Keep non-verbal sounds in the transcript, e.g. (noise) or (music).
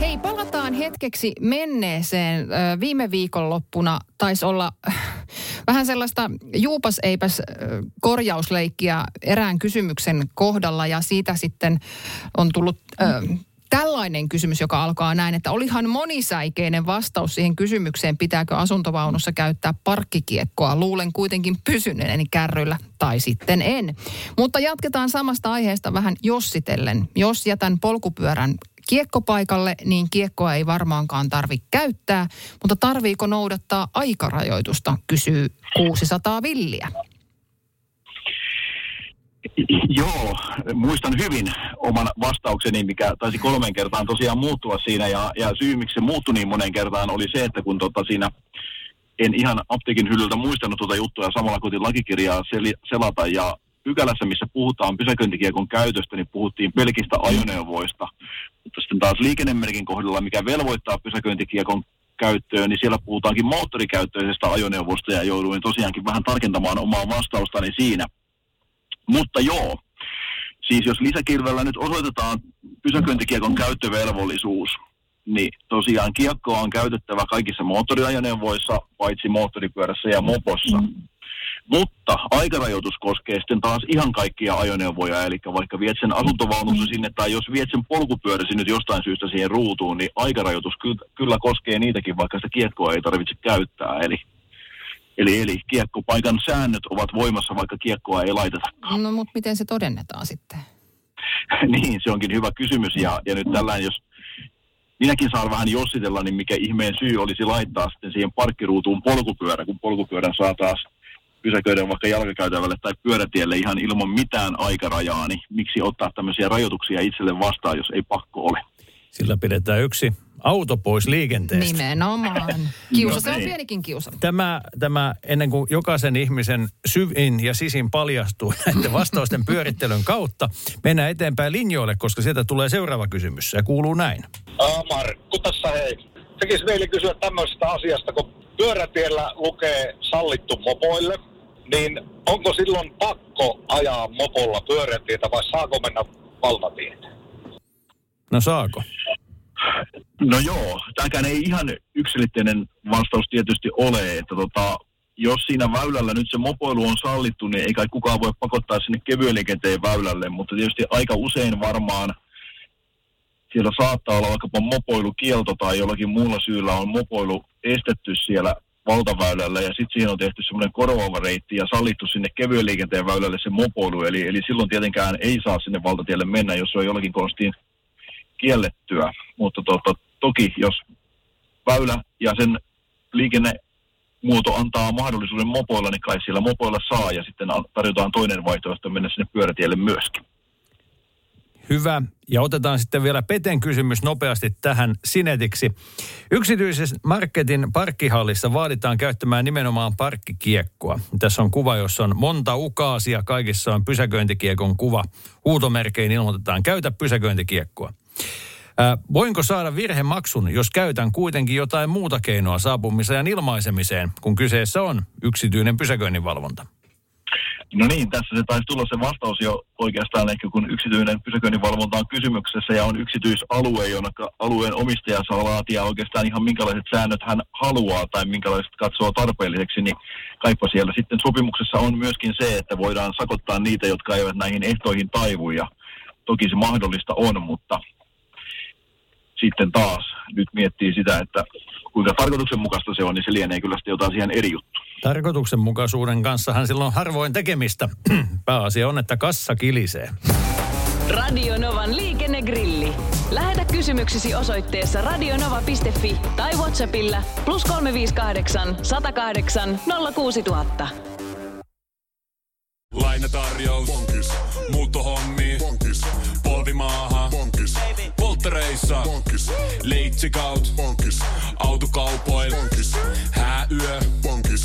Hei, palataan hetkeksi menneeseen. Viime viikonloppuna taisi olla vähän sellaista juupas eipäs korjausleikkiä erään kysymyksen kohdalla ja siitä sitten on tullut tällainen kysymys, joka alkaa näin, että olihan monisäikeinen vastaus siihen kysymykseen, pitääkö asuntovaunussa käyttää parkkikiekkoa. Luulen kuitenkin pysyneeni kärryllä tai sitten en. Mutta jatketaan samasta aiheesta vähän jossitellen. Jos jätän polkupyörän kiekkopaikalle, niin kiekkoa ei varmaankaan tarvitse käyttää, mutta tarviiko noudattaa aikarajoitusta, kysyy 600 villiä. Joo, muistan hyvin oman vastaukseni, mikä taisi kolmeen kertaan tosiaan muuttua siinä. Ja, ja syy, miksi se muuttui niin monen kertaan, oli se, että kun tota siinä en ihan apteekin hyllyltä muistanut tuota juttua ja samalla koitin lakikirjaa seli, selata ja pykälässä, missä puhutaan pysäköintikiekon käytöstä, niin puhuttiin pelkistä ajoneuvoista. Mutta sitten taas liikennemerkin kohdalla, mikä velvoittaa pysäköintikiekon käyttöön, niin siellä puhutaankin moottorikäyttöisestä ajoneuvosta ja jouduin tosiaankin vähän tarkentamaan omaa vastaustani siinä. Mutta joo, siis jos lisäkirvellä nyt osoitetaan pysäköintikiekon käyttövelvollisuus, niin tosiaan kiekkoa on käytettävä kaikissa moottoriajoneuvoissa, paitsi moottoripyörässä ja mopossa. Mutta aikarajoitus koskee sitten taas ihan kaikkia ajoneuvoja, eli vaikka viet sen asuntovaunussa sinne, tai jos viet sen polkupyöräsi nyt jostain syystä siihen ruutuun, niin aikarajoitus kyllä, kyllä koskee niitäkin, vaikka sitä kiekkoa ei tarvitse käyttää. Eli, eli, eli kiekkopaikan säännöt ovat voimassa, vaikka kiekkoa ei laiteta. No mutta miten se todennetaan sitten? (laughs) niin, se onkin hyvä kysymys. Ja, ja nyt tällainen, jos minäkin saan vähän jossitella, niin mikä ihmeen syy olisi laittaa sitten siihen parkkiruutuun polkupyörä, kun polkupyörän saa taas pysäköidä vaikka jalkakäytävälle tai pyörätielle ihan ilman mitään aikarajaa, niin miksi ottaa tämmöisiä rajoituksia itselle vastaan, jos ei pakko ole? Sillä pidetään yksi auto pois liikenteestä. Nimenomaan. (laughs) Kiusa, se on niin. pienikin kiusa. Tämä, tämä ennen kuin jokaisen ihmisen syvin ja sisin paljastuu (laughs) näiden vastausten pyörittelyn kautta, mennään eteenpäin linjoille, koska sieltä tulee seuraava kysymys. Se kuuluu näin. Ää, Markku tässä hei. Tekis meille kysyä tämmöisestä asiasta, kun pyörätiellä lukee sallittu mopoille, niin onko silloin pakko ajaa mopolla pyörätietä vai saako mennä valtatietä? No saako? No joo, tämäkään ei ihan yksilitteinen vastaus tietysti ole, että tota, jos siinä väylällä nyt se mopoilu on sallittu, niin ei kai kukaan voi pakottaa sinne kevyen liikenteen väylälle, mutta tietysti aika usein varmaan siellä saattaa olla vaikkapa mopoilukielto tai jollakin muulla syyllä on mopoilu estetty siellä valtaväylällä ja sitten siihen on tehty semmoinen korvaava reitti ja sallittu sinne kevyen liikenteen väylälle se mopoilu. Eli, eli silloin tietenkään ei saa sinne valtatielle mennä, jos se on jollakin konstiin kiellettyä. Mutta tota, toki jos väylä ja sen liikennemuoto antaa mahdollisuuden mopoilla, niin kai siellä mopoilla saa ja sitten an- tarjotaan toinen vaihtoehto mennä sinne pyörätielle myöskin. Hyvä. Ja otetaan sitten vielä Peten kysymys nopeasti tähän sinetiksi. Yksityisessä marketin parkkihallissa vaaditaan käyttämään nimenomaan parkkikiekkoa. Tässä on kuva, jossa on monta ukaasia. Kaikissa on pysäköintikiekon kuva. Huutomerkein ilmoitetaan, käytä pysäköintikiekkoa. Ää, voinko saada virhemaksun, jos käytän kuitenkin jotain muuta keinoa saapumiseen ilmaisemiseen, kun kyseessä on yksityinen pysäköinninvalvonta? No niin, tässä se taisi tulla se vastaus jo oikeastaan ehkä kun yksityinen pysäköinninvalvonta on kysymyksessä ja on yksityisalue, jonka alueen omistaja saa laatia oikeastaan ihan minkälaiset säännöt hän haluaa tai minkälaiset katsoo tarpeelliseksi, niin kaipa siellä sitten sopimuksessa on myöskin se, että voidaan sakottaa niitä, jotka eivät näihin ehtoihin taivu ja toki se mahdollista on, mutta sitten taas nyt miettii sitä, että kuinka tarkoituksenmukaista se on, niin se lienee kyllä sitten jotain siihen eri juttu. Tarkoituksenmukaisuuden kanssahan silloin harvoin tekemistä. (clears throat) Pääasia on, että kassa kilisee. Radio Novan liikennegrilli. Lähetä kysymyksesi osoitteessa radionova.fi tai Whatsappilla plus 358 108 06000. Lainatarjous. Bonkis. Muuttohommi. Bonkis. Polvimaaha. Bonkis. Polttereissa. Bonkis. Leitsikaut. Bonkis. Autokaupoil. Bonkis. Hääyö. Bonkis.